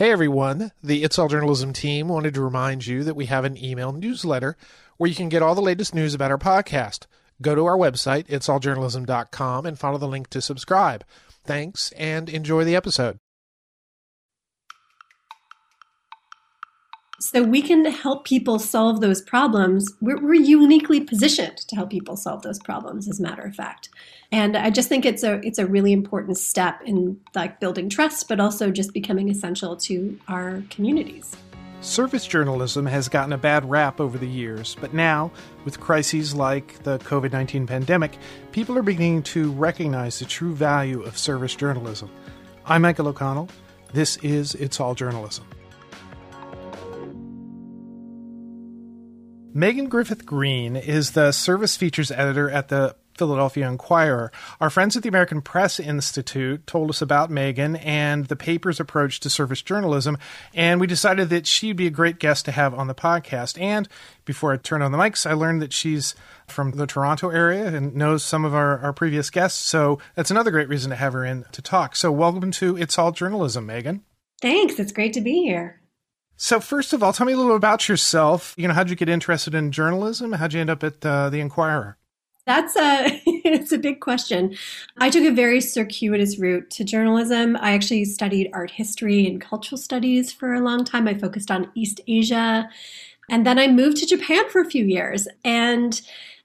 Hey everyone, the It's All Journalism team wanted to remind you that we have an email newsletter where you can get all the latest news about our podcast. Go to our website, itsalljournalism.com, and follow the link to subscribe. Thanks and enjoy the episode. So we can help people solve those problems. We're, we're, uniquely positioned to help people solve those problems, as a matter of fact. And I just think it's a it's a really important step in like building trust, but also just becoming essential to our communities. Service journalism has gotten a bad rap over the years, but now, with crises like the COVID 19 pandemic, people are beginning to recognize the true value of service journalism. I'm Michael O'Connell. This is It's All Journalism. Megan Griffith-Greene is the service features editor at the Philadelphia Inquirer. Our friends at the American Press Institute told us about Megan and the paper's approach to service journalism, and we decided that she'd be a great guest to have on the podcast. And before I turn on the mics, I learned that she's from the Toronto area and knows some of our, our previous guests. So that's another great reason to have her in to talk. So welcome to It's All Journalism, Megan. Thanks. It's great to be here. So first of all, tell me a little about yourself. You know, how'd you get interested in journalism? How'd you end up at uh, the Inquirer? That's a it's a big question. I took a very circuitous route to journalism. I actually studied art history and cultural studies for a long time. I focused on East Asia, and then I moved to Japan for a few years. And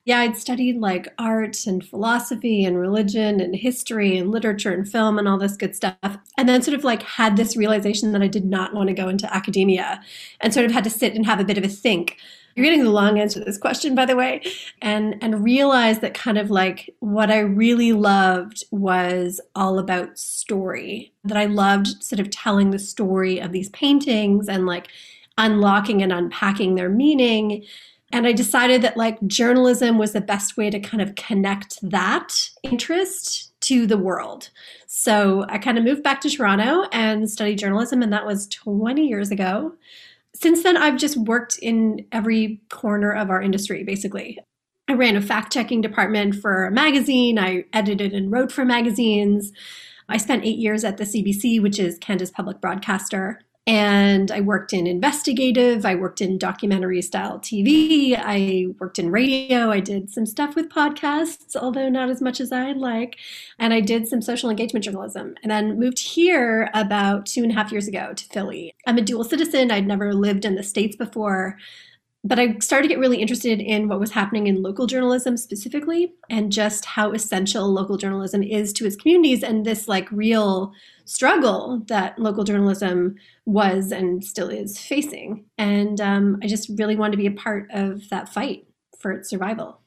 yeah, I'd studied like art and philosophy and religion and history and literature and film and all this good stuff. And then sort of like had this realization that I did not want to go into academia and sort of had to sit and have a bit of a think. You're getting the long answer to this question, by the way, and and realize that kind of like what I really loved was all about story. That I loved sort of telling the story of these paintings and like unlocking and unpacking their meaning and I decided that like journalism was the best way to kind of connect that interest to the world. So I kind of moved back to Toronto and studied journalism, and that was 20 years ago. Since then, I've just worked in every corner of our industry, basically. I ran a fact checking department for a magazine, I edited and wrote for magazines. I spent eight years at the CBC, which is Canada's public broadcaster. And I worked in investigative, I worked in documentary style TV, I worked in radio, I did some stuff with podcasts, although not as much as I'd like. And I did some social engagement journalism and then moved here about two and a half years ago to Philly. I'm a dual citizen, I'd never lived in the States before but I started to get really interested in what was happening in local journalism specifically and just how essential local journalism is to its communities and this like real struggle that local journalism was and still is facing. And um, I just really wanted to be a part of that fight for its survival.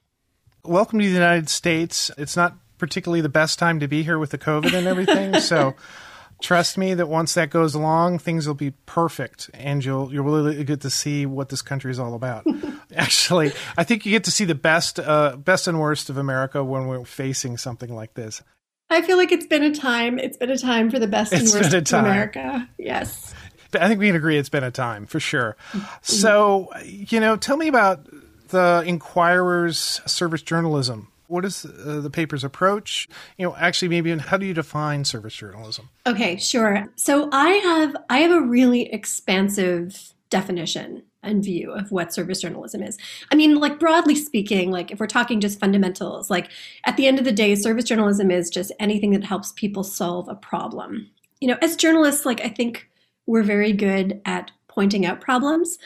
Welcome to the United States. It's not particularly the best time to be here with the COVID and everything. so trust me that once that goes along, things will be perfect, and you'll you'll really get to see what this country is all about. Actually, I think you get to see the best uh, best and worst of America when we're facing something like this. I feel like it's been a time. It's been a time for the best it's and worst of America. Yes. I think we can agree it's been a time for sure. Mm-hmm. So, you know, tell me about the Inquirer's service journalism. What is uh, the paper's approach? You know, actually, maybe and how do you define service journalism? Okay, sure. So I have I have a really expansive definition and view of what service journalism is. I mean, like broadly speaking, like if we're talking just fundamentals, like at the end of the day, service journalism is just anything that helps people solve a problem. You know, as journalists, like I think we're very good at pointing out problems.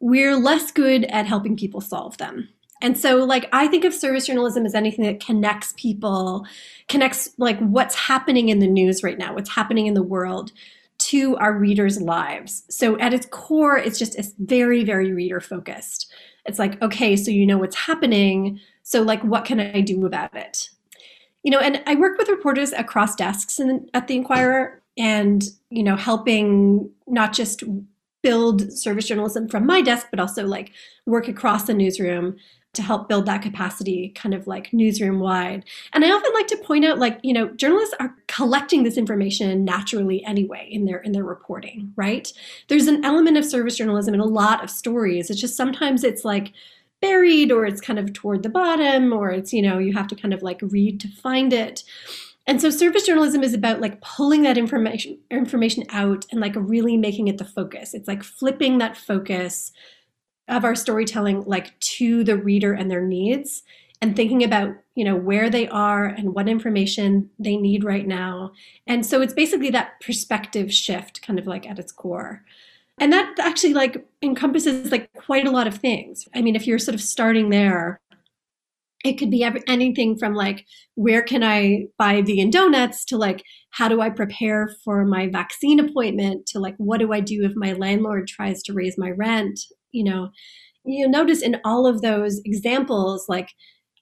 We're less good at helping people solve them. And so, like, I think of service journalism as anything that connects people, connects like what's happening in the news right now, what's happening in the world to our readers' lives. So, at its core, it's just it's very, very reader focused. It's like, okay, so you know what's happening. So, like, what can I do about it? You know, and I work with reporters across desks in, at the Inquirer, and you know, helping not just build service journalism from my desk, but also like work across the newsroom to help build that capacity kind of like newsroom wide. And I often like to point out like, you know, journalists are collecting this information naturally anyway in their in their reporting, right? There's an element of service journalism in a lot of stories. It's just sometimes it's like buried or it's kind of toward the bottom or it's, you know, you have to kind of like read to find it. And so service journalism is about like pulling that information information out and like really making it the focus. It's like flipping that focus of our storytelling like to the reader and their needs and thinking about you know where they are and what information they need right now. And so it's basically that perspective shift kind of like at its core. And that actually like encompasses like quite a lot of things. I mean if you're sort of starting there it could be every, anything from like where can i buy vegan donuts to like how do i prepare for my vaccine appointment to like what do i do if my landlord tries to raise my rent you know you notice in all of those examples like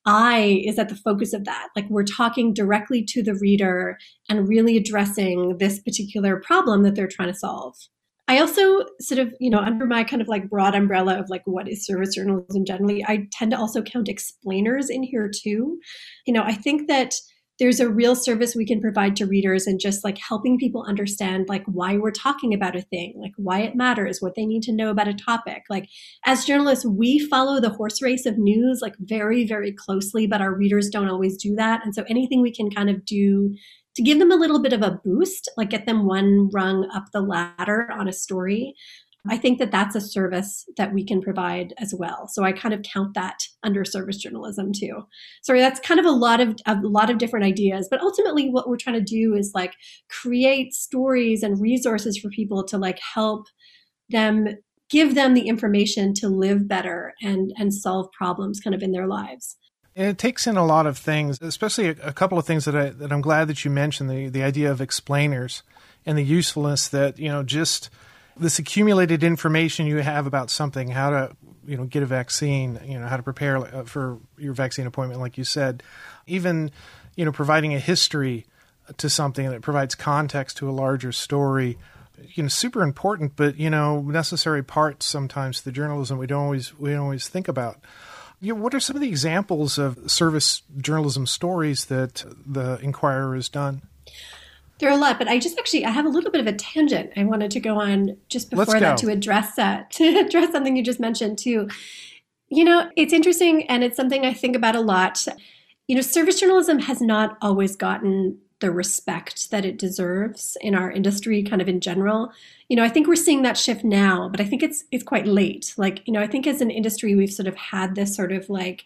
I is at the focus of that. Like we're talking directly to the reader and really addressing this particular problem that they're trying to solve. I also sort of, you know, under my kind of like broad umbrella of like what is service journalism generally, I tend to also count explainers in here too. You know, I think that there's a real service we can provide to readers and just like helping people understand like why we're talking about a thing like why it matters what they need to know about a topic like as journalists we follow the horse race of news like very very closely but our readers don't always do that and so anything we can kind of do to give them a little bit of a boost like get them one rung up the ladder on a story I think that that's a service that we can provide as well. So I kind of count that under service journalism too. Sorry, that's kind of a lot of a lot of different ideas, but ultimately what we're trying to do is like create stories and resources for people to like help them give them the information to live better and and solve problems kind of in their lives. And it takes in a lot of things, especially a, a couple of things that I that I'm glad that you mentioned the the idea of explainers and the usefulness that you know just this accumulated information you have about something, how to you know get a vaccine, you know how to prepare uh, for your vaccine appointment, like you said, even you know providing a history to something that provides context to a larger story you know super important but you know necessary parts sometimes to the journalism we don't always we don't always think about you know, what are some of the examples of service journalism stories that the inquirer has done there are a lot, but I just actually I have a little bit of a tangent I wanted to go on just before that to address that to address something you just mentioned too. You know, it's interesting and it's something I think about a lot. You know, service journalism has not always gotten the respect that it deserves in our industry kind of in general. You know, I think we're seeing that shift now, but I think it's it's quite late. Like, you know, I think as an industry we've sort of had this sort of like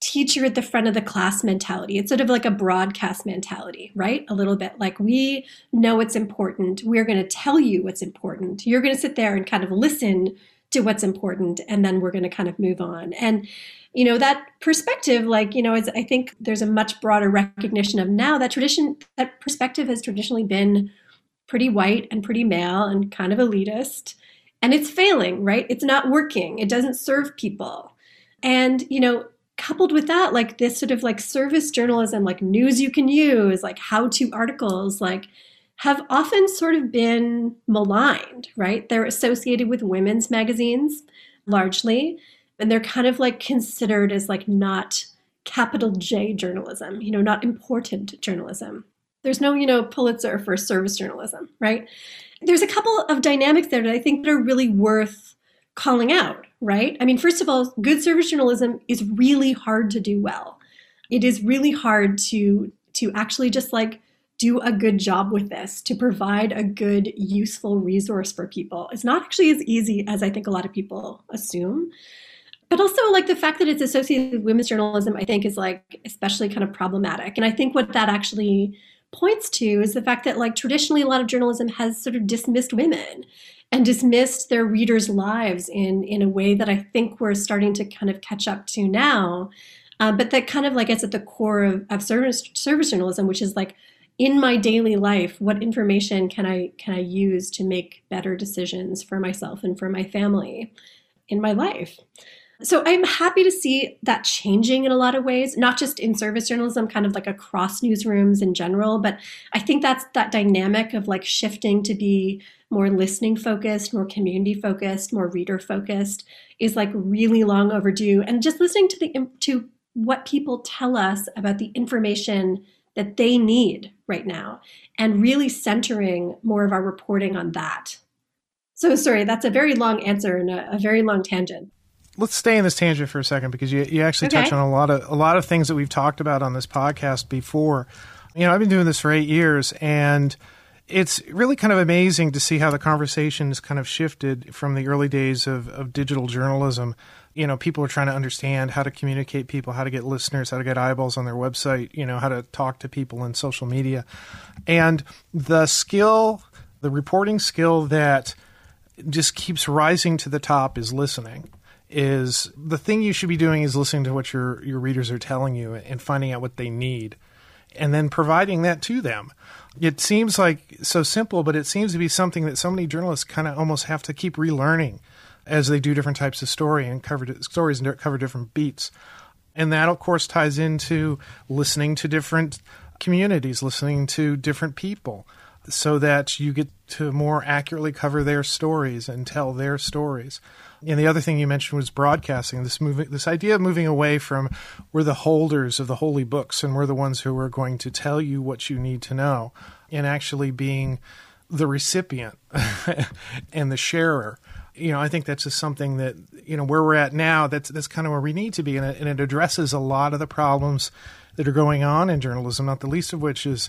teacher at the front of the class mentality. It's sort of like a broadcast mentality, right? A little bit like we know what's important. We're going to tell you what's important. You're going to sit there and kind of listen to what's important, and then we're going to kind of move on. And you know that perspective, like you know, is I think there's a much broader recognition of now that tradition. That perspective has traditionally been pretty white and pretty male and kind of elitist, and it's failing, right? It's not working. It doesn't serve people. And you know, coupled with that like this sort of like service journalism like news you can use like how to articles like have often sort of been maligned right they're associated with women's magazines largely and they're kind of like considered as like not capital J journalism you know not important journalism there's no you know Pulitzer for service journalism right there's a couple of dynamics there that I think that are really worth calling out, right? I mean, first of all, good service journalism is really hard to do well. It is really hard to to actually just like do a good job with this to provide a good useful resource for people. It's not actually as easy as I think a lot of people assume. But also like the fact that it's associated with women's journalism I think is like especially kind of problematic. And I think what that actually points to is the fact that like traditionally a lot of journalism has sort of dismissed women and dismissed their readers' lives in in a way that I think we're starting to kind of catch up to now. Uh, but that kind of like it's at the core of, of service service journalism, which is like in my daily life, what information can I can I use to make better decisions for myself and for my family in my life? So I'm happy to see that changing in a lot of ways, not just in service journalism, kind of like across newsrooms in general, but I think that's that dynamic of like shifting to be more listening focused, more community focused, more reader focused is like really long overdue. And just listening to the to what people tell us about the information that they need right now and really centering more of our reporting on that. So sorry, that's a very long answer and a, a very long tangent let's stay in this tangent for a second because you you actually okay. touch on a lot of a lot of things that we've talked about on this podcast before. You know, I've been doing this for eight years and it's really kind of amazing to see how the conversation has kind of shifted from the early days of, of digital journalism. You know, people are trying to understand how to communicate people, how to get listeners, how to get eyeballs on their website, you know, how to talk to people in social media. And the skill, the reporting skill that just keeps rising to the top is listening is the thing you should be doing is listening to what your your readers are telling you and finding out what they need and then providing that to them. It seems like so simple, but it seems to be something that so many journalists kind of almost have to keep relearning as they do different types of story and cover stories and cover different beats. And that, of course, ties into listening to different communities, listening to different people, so that you get to more accurately cover their stories and tell their stories. And the other thing you mentioned was broadcasting. This moving, this idea of moving away from we're the holders of the holy books and we're the ones who are going to tell you what you need to know, and actually being the recipient and the sharer. You know, I think that's just something that you know where we're at now. That's that's kind of where we need to be, and it, and it addresses a lot of the problems that are going on in journalism. Not the least of which is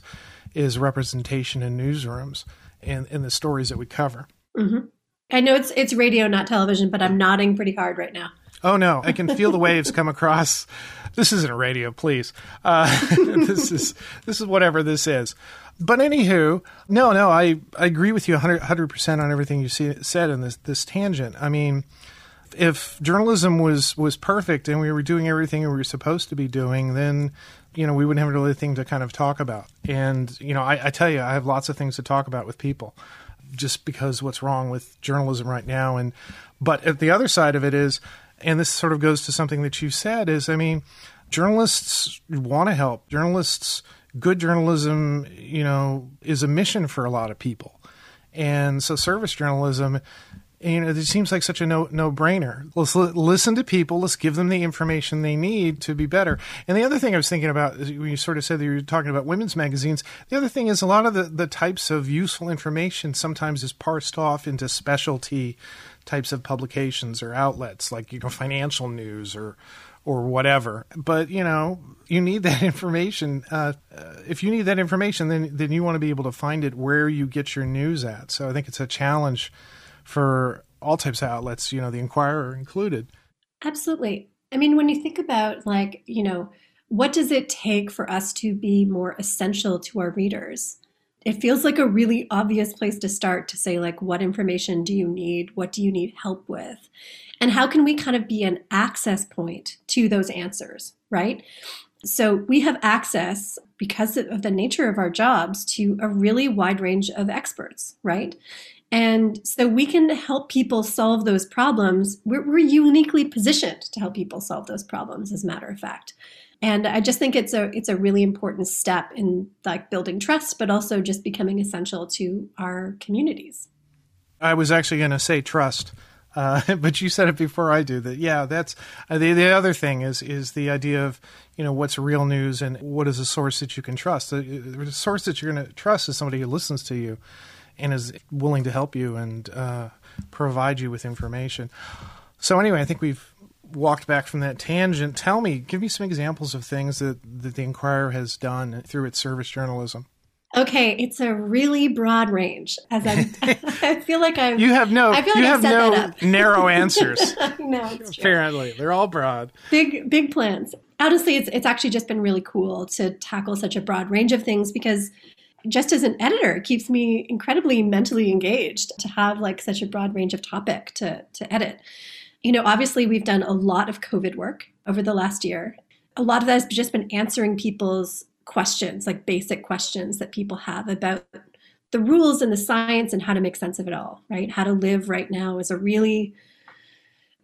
is representation in newsrooms and in the stories that we cover. Mm-hmm. I know it's it's radio, not television, but I'm nodding pretty hard right now. Oh no, I can feel the waves come across. This isn't a radio, please. Uh, this is this is whatever this is. But anywho, no, no, I, I agree with you 100 percent on everything you see, said in this this tangent. I mean, if journalism was was perfect and we were doing everything we were supposed to be doing, then you know we wouldn't have really thing to kind of talk about. And you know, I, I tell you, I have lots of things to talk about with people just because what's wrong with journalism right now. And but at the other side of it is, and this sort of goes to something that you said is, I mean, journalists want to help. Journalists, good journalism, you know, is a mission for a lot of people. And so service journalism you know, it seems like such a no no brainer. Let's l- listen to people. Let's give them the information they need to be better. And the other thing I was thinking about when you sort of said that you were talking about women's magazines. The other thing is a lot of the, the types of useful information sometimes is parsed off into specialty types of publications or outlets, like you know, financial news or or whatever. But you know, you need that information. Uh, if you need that information, then then you want to be able to find it where you get your news at. So I think it's a challenge for all types of outlets, you know, the Inquirer included. Absolutely. I mean, when you think about like, you know, what does it take for us to be more essential to our readers? It feels like a really obvious place to start to say, like, what information do you need? What do you need help with? And how can we kind of be an access point to those answers, right? So we have access because of the nature of our jobs to a really wide range of experts, right? And so we can help people solve those problems. We're, we're, uniquely positioned to help people solve those problems, as a matter of fact. And I just think it's a it's a really important step in like building trust, but also just becoming essential to our communities. I was actually going to say trust, uh, but you said it before I do. That yeah, that's uh, the the other thing is is the idea of you know what's real news and what is a source that you can trust. The, the source that you're going to trust is somebody who listens to you and is willing to help you and uh, provide you with information. So anyway, I think we've walked back from that tangent. Tell me, give me some examples of things that, that the Inquirer has done through its service journalism. Okay, it's a really broad range. As I, I feel like I'm. You have no. I feel like you I've have no narrow answers. no, it's true. Apparently, they're all broad. Big, big plans. Honestly, it's it's actually just been really cool to tackle such a broad range of things because just as an editor, it keeps me incredibly mentally engaged to have like such a broad range of topic to, to edit. You know, obviously we've done a lot of COVID work over the last year. A lot of that has just been answering people's questions, like basic questions that people have about the rules and the science and how to make sense of it all, right? How to live right now is a really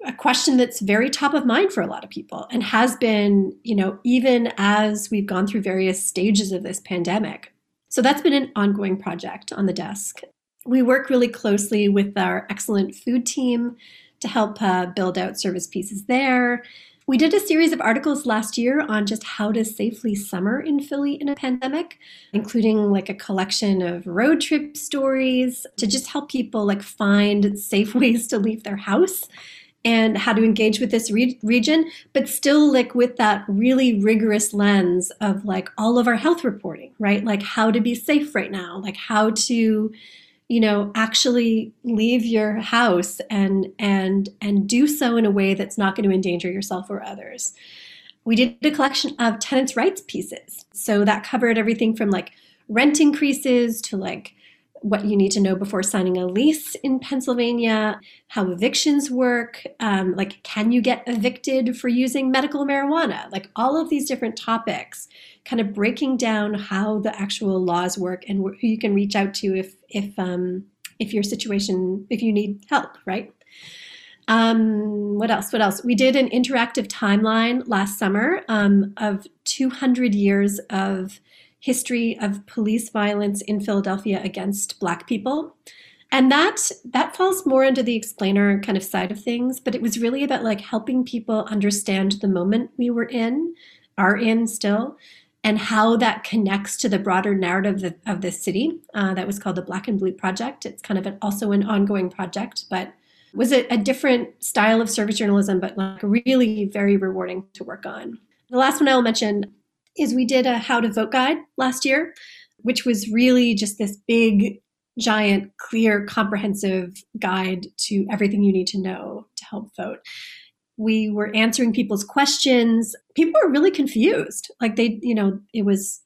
a question that's very top of mind for a lot of people and has been, you know, even as we've gone through various stages of this pandemic. So that's been an ongoing project on the desk. We work really closely with our excellent food team to help uh, build out service pieces there. We did a series of articles last year on just how to safely summer in Philly in a pandemic, including like a collection of road trip stories to just help people like find safe ways to leave their house and how to engage with this re- region, but still like with that really rigorous lens of like all of our health reporting, right? Like how to be safe right now, like how to you know actually leave your house and and and do so in a way that's not going to endanger yourself or others we did a collection of tenants rights pieces so that covered everything from like rent increases to like what you need to know before signing a lease in Pennsylvania, how evictions work, um, like can you get evicted for using medical marijuana, like all of these different topics, kind of breaking down how the actual laws work and who you can reach out to if if um, if your situation if you need help, right? Um, what else? What else? We did an interactive timeline last summer um, of 200 years of history of police violence in Philadelphia against Black people. And that that falls more under the explainer kind of side of things, but it was really about like helping people understand the moment we were in, are in still, and how that connects to the broader narrative of, of the city. Uh, that was called the Black and Blue Project. It's kind of an, also an ongoing project, but was a, a different style of service journalism, but like really very rewarding to work on. The last one I will mention is we did a how to vote guide last year, which was really just this big, giant, clear, comprehensive guide to everything you need to know to help vote. We were answering people's questions. People were really confused. Like they, you know, it was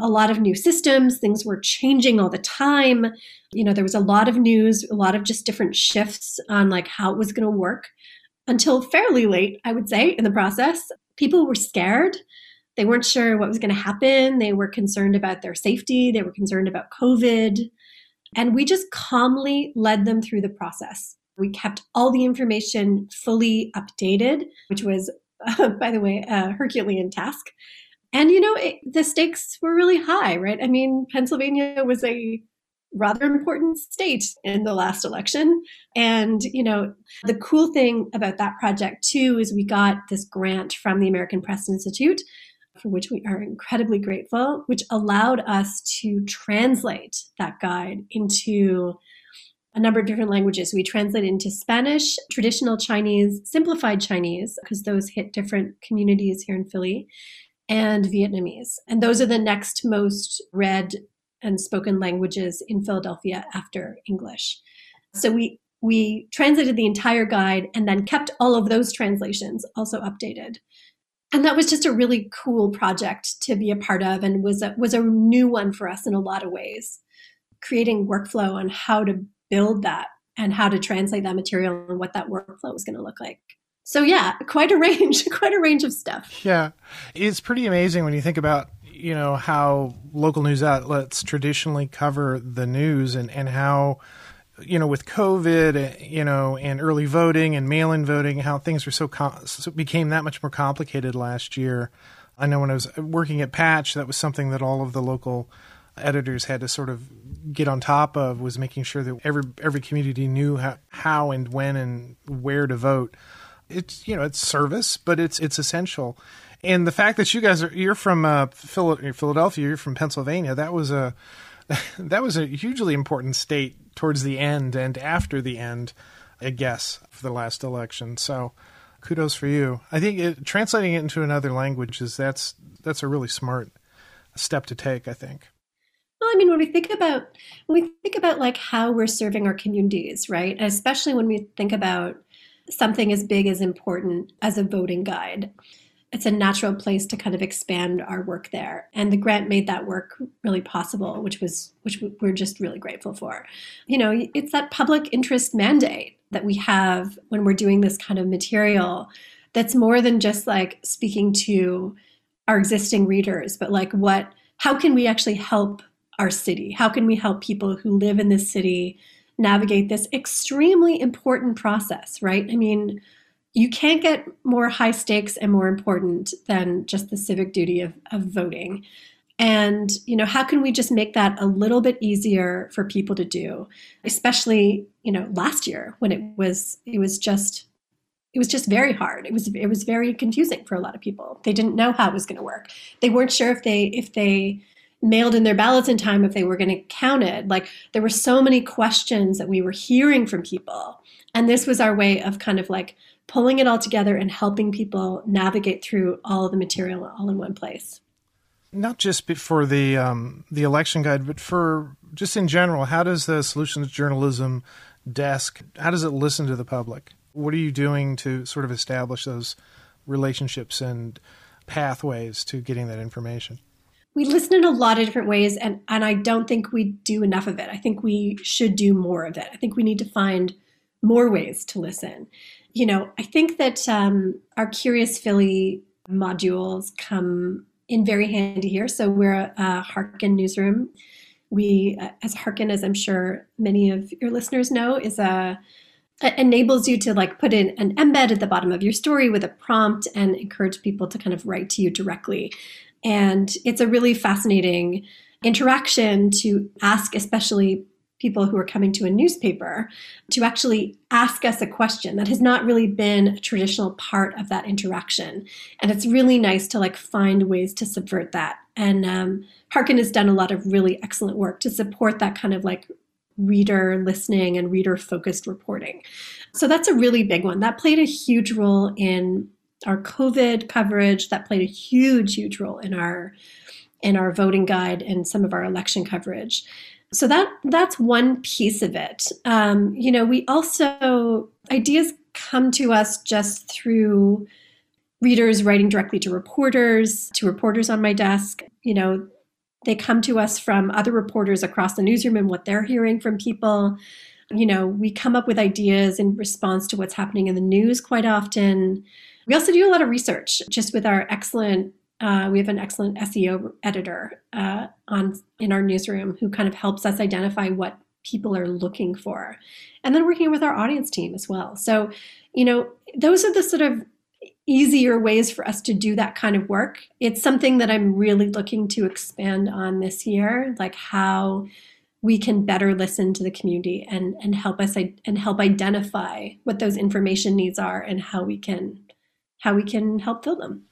a lot of new systems, things were changing all the time. You know, there was a lot of news, a lot of just different shifts on like how it was going to work until fairly late, I would say, in the process. People were scared they weren't sure what was going to happen. They were concerned about their safety. They were concerned about COVID. And we just calmly led them through the process. We kept all the information fully updated, which was, uh, by the way, a Herculean task. And, you know, it, the stakes were really high, right? I mean, Pennsylvania was a rather important state in the last election. And, you know, the cool thing about that project too is we got this grant from the American Press Institute for which we are incredibly grateful, which allowed us to translate that guide into a number of different languages. We translate into Spanish, traditional Chinese, simplified Chinese, because those hit different communities here in Philly, and Vietnamese. And those are the next most read and spoken languages in Philadelphia after English. So we we translated the entire guide and then kept all of those translations also updated and that was just a really cool project to be a part of and was a, was a new one for us in a lot of ways. Creating workflow on how to build that and how to translate that material and what that workflow was going to look like. So yeah quite a range quite a range of stuff. Yeah. It's pretty amazing when you think about you know how local news outlets traditionally cover the news and and how you know, with COVID, you know, and early voting and mail-in voting, how things were so, com- so became that much more complicated last year. I know when I was working at Patch, that was something that all of the local editors had to sort of get on top of was making sure that every every community knew how, how and when and where to vote. It's you know it's service, but it's it's essential. And the fact that you guys are you're from uh, Philadelphia, you're from Pennsylvania, that was a that was a hugely important state towards the end and after the end, I guess, for the last election. So kudos for you. I think it, translating it into another language is that's that's a really smart step to take. I think. Well, I mean, when we think about when we think about like how we're serving our communities, right? Especially when we think about something as big as important as a voting guide it's a natural place to kind of expand our work there. And the grant made that work really possible which was which we're just really grateful for. You know it's that public interest mandate that we have when we're doing this kind of material that's more than just like speaking to our existing readers but like what how can we actually help our city? How can we help people who live in this city navigate this extremely important process right? I mean you can't get more high stakes and more important than just the civic duty of, of voting. And, you know, how can we just make that a little bit easier for people to do, especially, you know, last year when it was, it was just, it was just very hard. It was, it was very confusing for a lot of people. They didn't know how it was going to work. They weren't sure if they, if they mailed in their ballots in time if they were going to count it. Like there were so many questions that we were hearing from people. And this was our way of kind of like pulling it all together and helping people navigate through all of the material all in one place. Not just for the um, the election guide, but for just in general, how does the solutions journalism desk how does it listen to the public? What are you doing to sort of establish those relationships and pathways to getting that information? We listen in a lot of different ways, and, and I don't think we do enough of it. I think we should do more of it. I think we need to find more ways to listen. You know, I think that um, our Curious Philly modules come in very handy here. So we're a, a Hearken newsroom. We, uh, as Hearken, as I'm sure many of your listeners know, is a enables you to like put in an embed at the bottom of your story with a prompt and encourage people to kind of write to you directly. And it's a really fascinating interaction to ask, especially people who are coming to a newspaper, to actually ask us a question that has not really been a traditional part of that interaction. And it's really nice to like find ways to subvert that. And um, Hearken has done a lot of really excellent work to support that kind of like reader listening and reader focused reporting. So that's a really big one. That played a huge role in our COVID coverage. That played a huge, huge role in our in our voting guide and some of our election coverage. So that that's one piece of it. Um, you know, we also ideas come to us just through readers writing directly to reporters, to reporters on my desk. You know, they come to us from other reporters across the newsroom and what they're hearing from people. You know, we come up with ideas in response to what's happening in the news quite often. We also do a lot of research just with our excellent. Uh, we have an excellent SEO editor uh, on in our newsroom who kind of helps us identify what people are looking for, and then working with our audience team as well. So, you know, those are the sort of easier ways for us to do that kind of work. It's something that I'm really looking to expand on this year, like how we can better listen to the community and and help us and help identify what those information needs are and how we can how we can help fill them.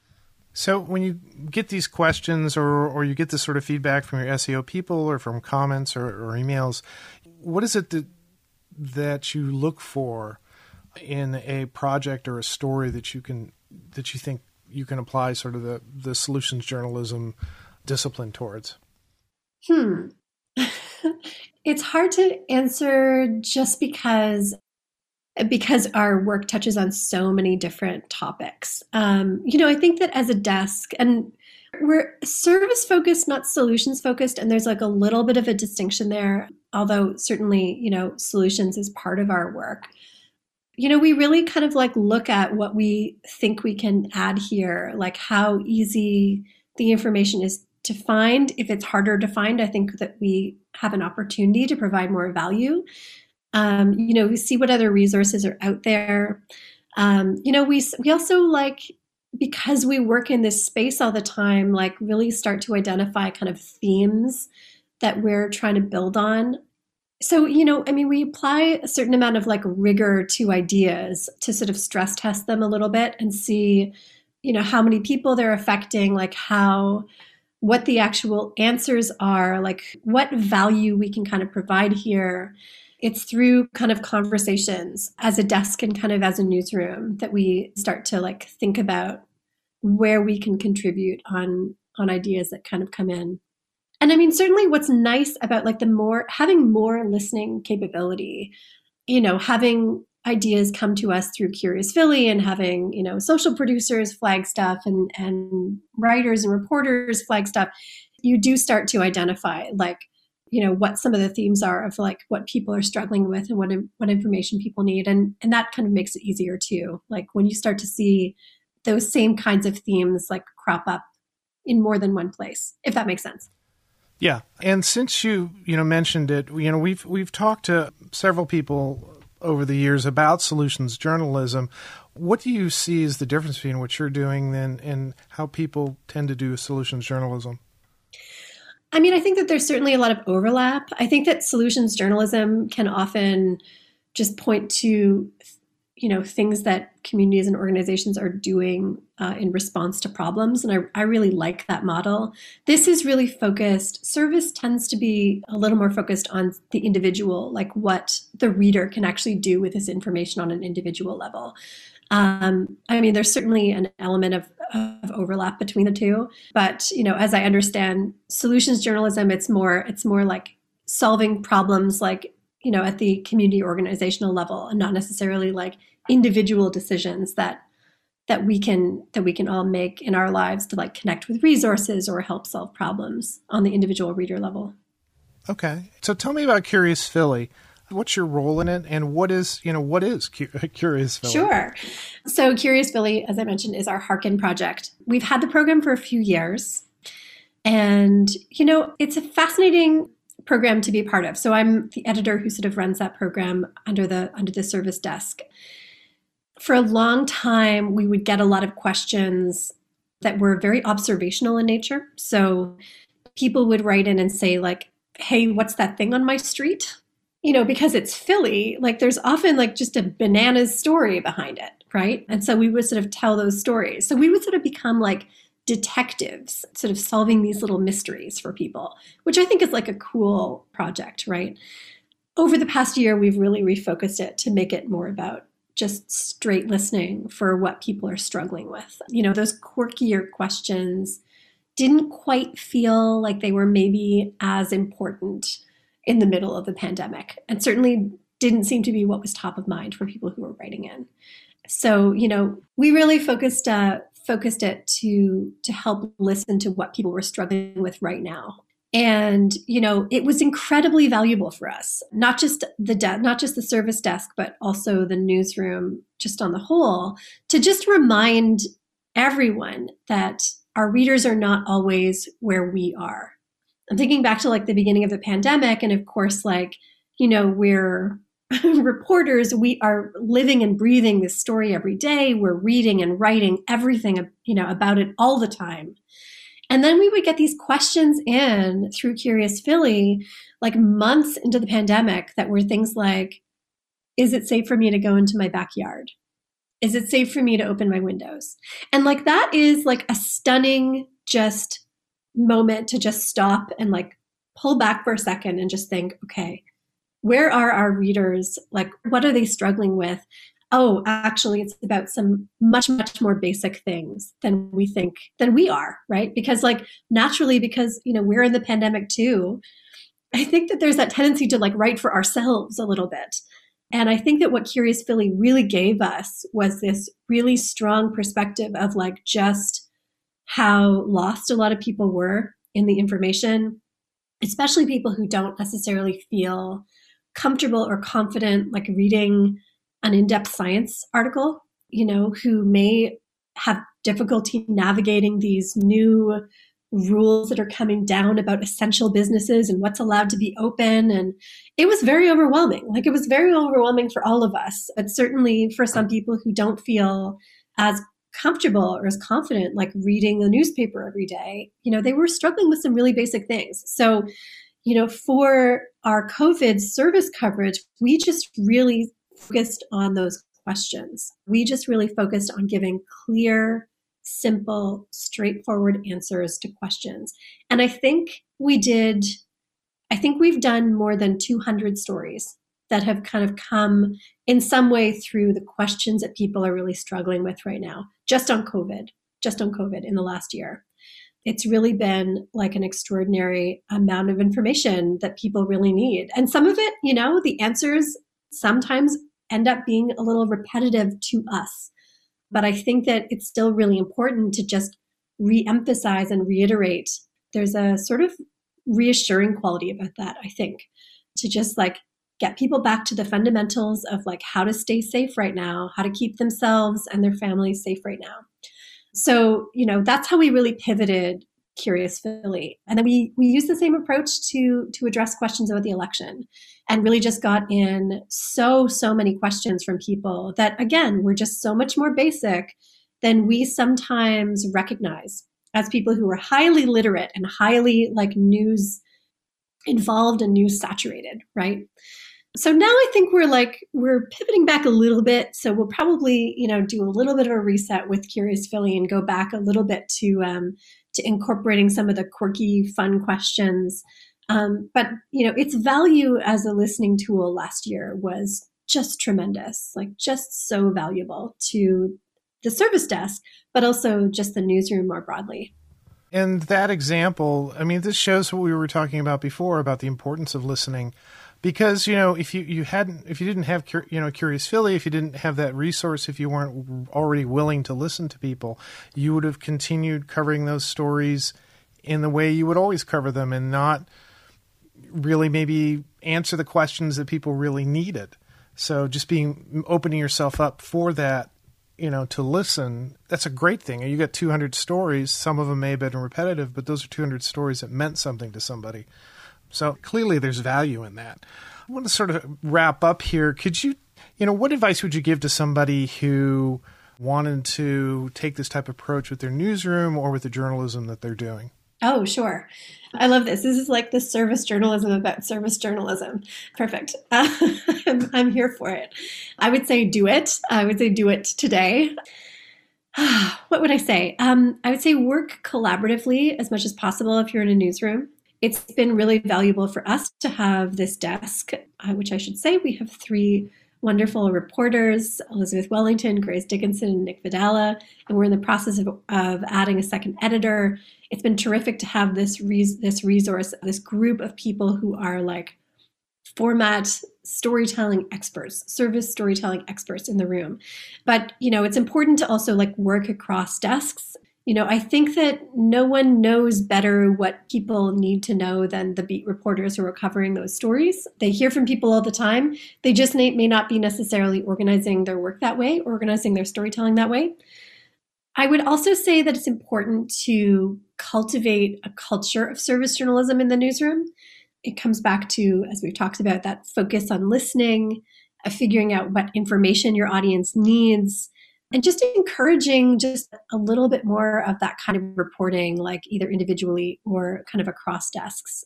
So when you get these questions or or you get this sort of feedback from your SEO people or from comments or, or emails, what is it that that you look for in a project or a story that you can that you think you can apply sort of the, the solutions journalism discipline towards? Hmm. it's hard to answer just because because our work touches on so many different topics. Um, you know, I think that as a desk, and we're service focused, not solutions focused, and there's like a little bit of a distinction there, although certainly, you know, solutions is part of our work you know, we really kind of like look at what we think we can add here, like how easy the information is to find. If it's harder to find, I think that we have an opportunity to provide more value. Um, you know, we see what other resources are out there. Um, you know, we we also like because we work in this space all the time, like really start to identify kind of themes that we're trying to build on so, you know, I mean, we apply a certain amount of like rigor to ideas to sort of stress test them a little bit and see, you know, how many people they're affecting, like how, what the actual answers are, like what value we can kind of provide here. It's through kind of conversations as a desk and kind of as a newsroom that we start to like think about where we can contribute on on ideas that kind of come in. And i mean certainly what's nice about like the more having more listening capability you know having ideas come to us through curious philly and having you know social producers flag stuff and and writers and reporters flag stuff you do start to identify like you know what some of the themes are of like what people are struggling with and what what information people need and and that kind of makes it easier too like when you start to see those same kinds of themes like crop up in more than one place if that makes sense yeah, and since you you know mentioned it, you know we've we've talked to several people over the years about solutions journalism. What do you see as the difference between what you're doing then and how people tend to do solutions journalism? I mean, I think that there's certainly a lot of overlap. I think that solutions journalism can often just point to you know things that communities and organizations are doing uh, in response to problems and I, I really like that model this is really focused service tends to be a little more focused on the individual like what the reader can actually do with this information on an individual level um, i mean there's certainly an element of, of overlap between the two but you know as i understand solutions journalism it's more it's more like solving problems like you know at the community organizational level and not necessarily like individual decisions that that we can that we can all make in our lives to like connect with resources or help solve problems on the individual reader level. Okay. So tell me about curious philly what's your role in it and what is you know what is curious philly sure so curious philly as i mentioned is our Hearken project we've had the program for a few years and you know it's a fascinating program to be part of. So I'm the editor who sort of runs that program under the under the service desk. For a long time, we would get a lot of questions that were very observational in nature. So people would write in and say like, "Hey, what's that thing on my street?" You know, because it's Philly, like there's often like just a bananas story behind it, right? And so we would sort of tell those stories. So we would sort of become like detectives sort of solving these little mysteries for people, which I think is like a cool project, right? Over the past year, we've really refocused it to make it more about just straight listening for what people are struggling with. You know, those quirkier questions didn't quite feel like they were maybe as important in the middle of the pandemic, and certainly didn't seem to be what was top of mind for people who were writing in. So, you know, we really focused uh, focused it to to help listen to what people were struggling with right now and you know it was incredibly valuable for us not just the de- not just the service desk but also the newsroom just on the whole to just remind everyone that our readers are not always where we are i'm thinking back to like the beginning of the pandemic and of course like you know we're reporters, we are living and breathing this story every day. We're reading and writing everything, you know, about it all the time. And then we would get these questions in through Curious Philly, like months into the pandemic, that were things like, is it safe for me to go into my backyard? Is it safe for me to open my windows? And like that is like a stunning just moment to just stop and like pull back for a second and just think, okay, where are our readers? Like, what are they struggling with? Oh, actually, it's about some much, much more basic things than we think, than we are, right? Because, like, naturally, because, you know, we're in the pandemic too, I think that there's that tendency to like write for ourselves a little bit. And I think that what Curious Philly really gave us was this really strong perspective of like just how lost a lot of people were in the information, especially people who don't necessarily feel comfortable or confident like reading an in-depth science article you know who may have difficulty navigating these new rules that are coming down about essential businesses and what's allowed to be open. And it was very overwhelming. Like it was very overwhelming for all of us. But certainly for some people who don't feel as comfortable or as confident like reading the newspaper every day you know they were struggling with some really basic things so you know, for our COVID service coverage, we just really focused on those questions. We just really focused on giving clear, simple, straightforward answers to questions. And I think we did, I think we've done more than 200 stories that have kind of come in some way through the questions that people are really struggling with right now, just on COVID, just on COVID in the last year it's really been like an extraordinary amount of information that people really need. And some of it, you know, the answers sometimes end up being a little repetitive to us. But I think that it's still really important to just re emphasize and reiterate. There's a sort of reassuring quality about that, I think, to just like get people back to the fundamentals of like how to stay safe right now, how to keep themselves and their families safe right now. So, you know, that's how we really pivoted Curious Philly. And then we we used the same approach to to address questions about the election and really just got in so so many questions from people that again were just so much more basic than we sometimes recognize as people who are highly literate and highly like news involved and news saturated, right? So now I think we're like we're pivoting back a little bit. So we'll probably you know do a little bit of a reset with Curious Philly and go back a little bit to um, to incorporating some of the quirky, fun questions. Um, but you know, its value as a listening tool last year was just tremendous, like just so valuable to the service desk, but also just the newsroom more broadly. And that example, I mean, this shows what we were talking about before about the importance of listening because you know if you, you hadn't if you didn't have you know curious philly if you didn't have that resource if you weren't already willing to listen to people you would have continued covering those stories in the way you would always cover them and not really maybe answer the questions that people really needed. So just being opening yourself up for that you know to listen that's a great thing. You got 200 stories. Some of them may have been repetitive but those are 200 stories that meant something to somebody so clearly there's value in that. I want to sort of wrap up here. Could you, you know, what advice would you give to somebody who wanted to take this type of approach with their newsroom or with the journalism that they're doing? Oh, sure. I love this. This is like the service journalism about service journalism. Perfect. Uh, I'm, here for it. I would say do it. I would say do it today. what would I say? Um, I would say work collaboratively as much as possible if you're in a newsroom it's been really valuable for us to have this desk, uh, which I should say we have three wonderful reporters Elizabeth Wellington, Grace Dickinson, and Nick Vadala. And we're in the process of, of adding a second editor. It's been terrific to have this, res- this resource, this group of people who are like format storytelling experts service storytelling experts in the room but you know it's important to also like work across desks you know, I think that no one knows better what people need to know than the beat reporters who are covering those stories. They hear from people all the time. They just may, may not be necessarily organizing their work that way, organizing their storytelling that way. I would also say that it's important to cultivate a culture of service journalism in the newsroom. It comes back to, as we've talked about, that focus on listening, figuring out what information your audience needs, and just encouraging just a little bit more of that kind of reporting, like either individually or kind of across desks.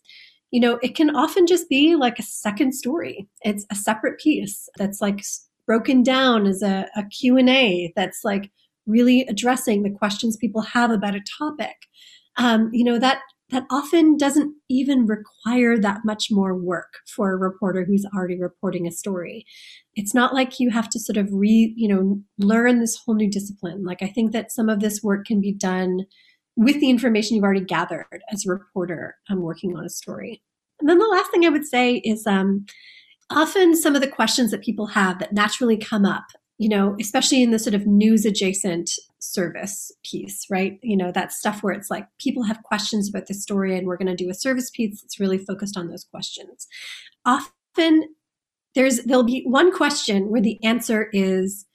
You know, it can often just be like a second story. It's a separate piece that's like broken down as a, a Q&A that's like really addressing the questions people have about a topic. Um, you know, that that often doesn't even require that much more work for a reporter who's already reporting a story. It's not like you have to sort of re, you know, learn this whole new discipline. Like I think that some of this work can be done with the information you've already gathered as a reporter um, working on a story. And then the last thing I would say is um, often some of the questions that people have that naturally come up you know, especially in the sort of news adjacent service piece, right? You know, that stuff where it's like people have questions about the story and we're going to do a service piece that's really focused on those questions. Often there's there'll be one question where the answer is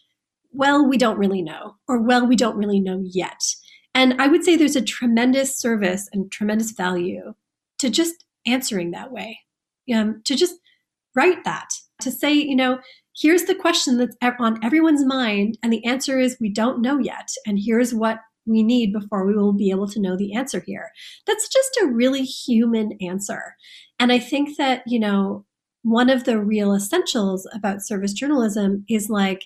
well, we don't really know or well, we don't really know yet. And I would say there's a tremendous service and tremendous value to just answering that way. Um, to just write that, to say, you know, here's the question that's on everyone's mind, and the answer is we don't know yet. And here's what we need before we will be able to know the answer here. That's just a really human answer. And I think that, you know, one of the real essentials about service journalism is like,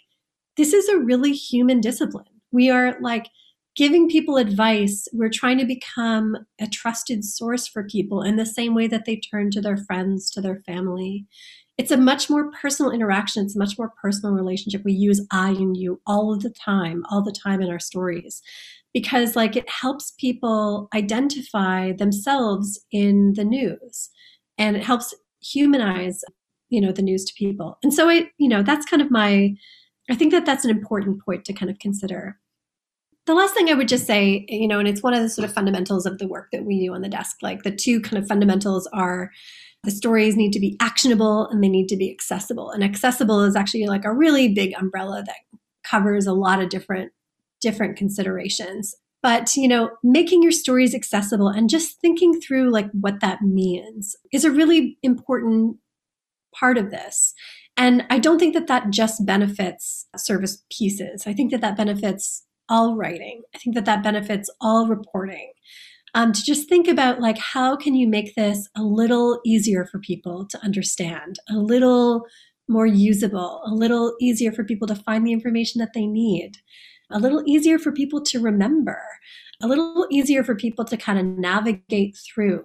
this is a really human discipline. We are like giving people advice. We're trying to become a trusted source for people in the same way that they turn to their friends, to their family it's a much more personal interaction. It's a much more personal relationship. We use I and you all of the time, all the time in our stories, because like it helps people identify themselves in the news, and it helps humanize, you know, the news to people. And so it, you know, that's kind of my. I think that that's an important point to kind of consider. The last thing I would just say, you know, and it's one of the sort of fundamentals of the work that we do on the desk. Like the two kind of fundamentals are the stories need to be actionable and they need to be accessible. And accessible is actually like a really big umbrella that covers a lot of different different considerations. But, you know, making your stories accessible and just thinking through like what that means is a really important part of this. And I don't think that that just benefits service pieces. I think that that benefits all writing. I think that that benefits all reporting. Um, to just think about like how can you make this a little easier for people to understand, a little more usable, a little easier for people to find the information that they need, a little easier for people to remember, a little easier for people to kind of navigate through,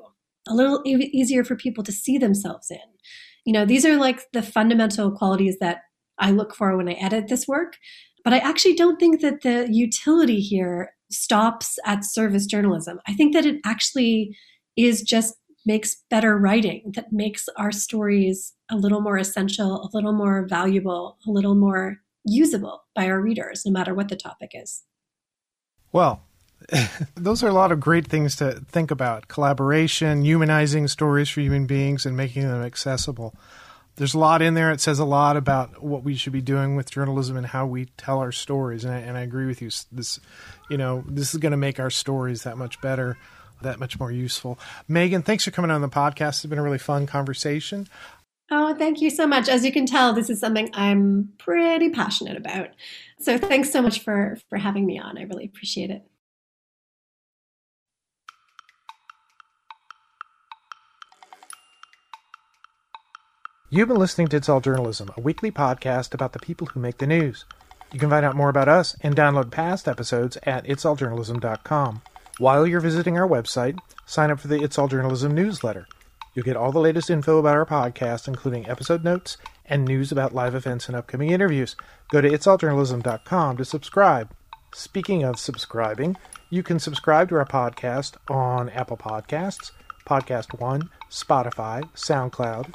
a little e- easier for people to see themselves in. You know, these are like the fundamental qualities that I look for when I edit this work. But I actually don't think that the utility here stops at service journalism. I think that it actually is just makes better writing that makes our stories a little more essential, a little more valuable, a little more usable by our readers, no matter what the topic is. Well, those are a lot of great things to think about collaboration, humanizing stories for human beings, and making them accessible. There's a lot in there. It says a lot about what we should be doing with journalism and how we tell our stories. And I, and I agree with you. This, you know, this is going to make our stories that much better, that much more useful. Megan, thanks for coming on the podcast. It's been a really fun conversation. Oh, thank you so much. As you can tell, this is something I'm pretty passionate about. So thanks so much for for having me on. I really appreciate it. You've been listening to It's All Journalism, a weekly podcast about the people who make the news. You can find out more about us and download past episodes at itsalljournalism.com. While you're visiting our website, sign up for the It's All Journalism newsletter. You'll get all the latest info about our podcast, including episode notes and news about live events and upcoming interviews. Go to itsalljournalism.com to subscribe. Speaking of subscribing, you can subscribe to our podcast on Apple Podcasts, Podcast One, Spotify, SoundCloud,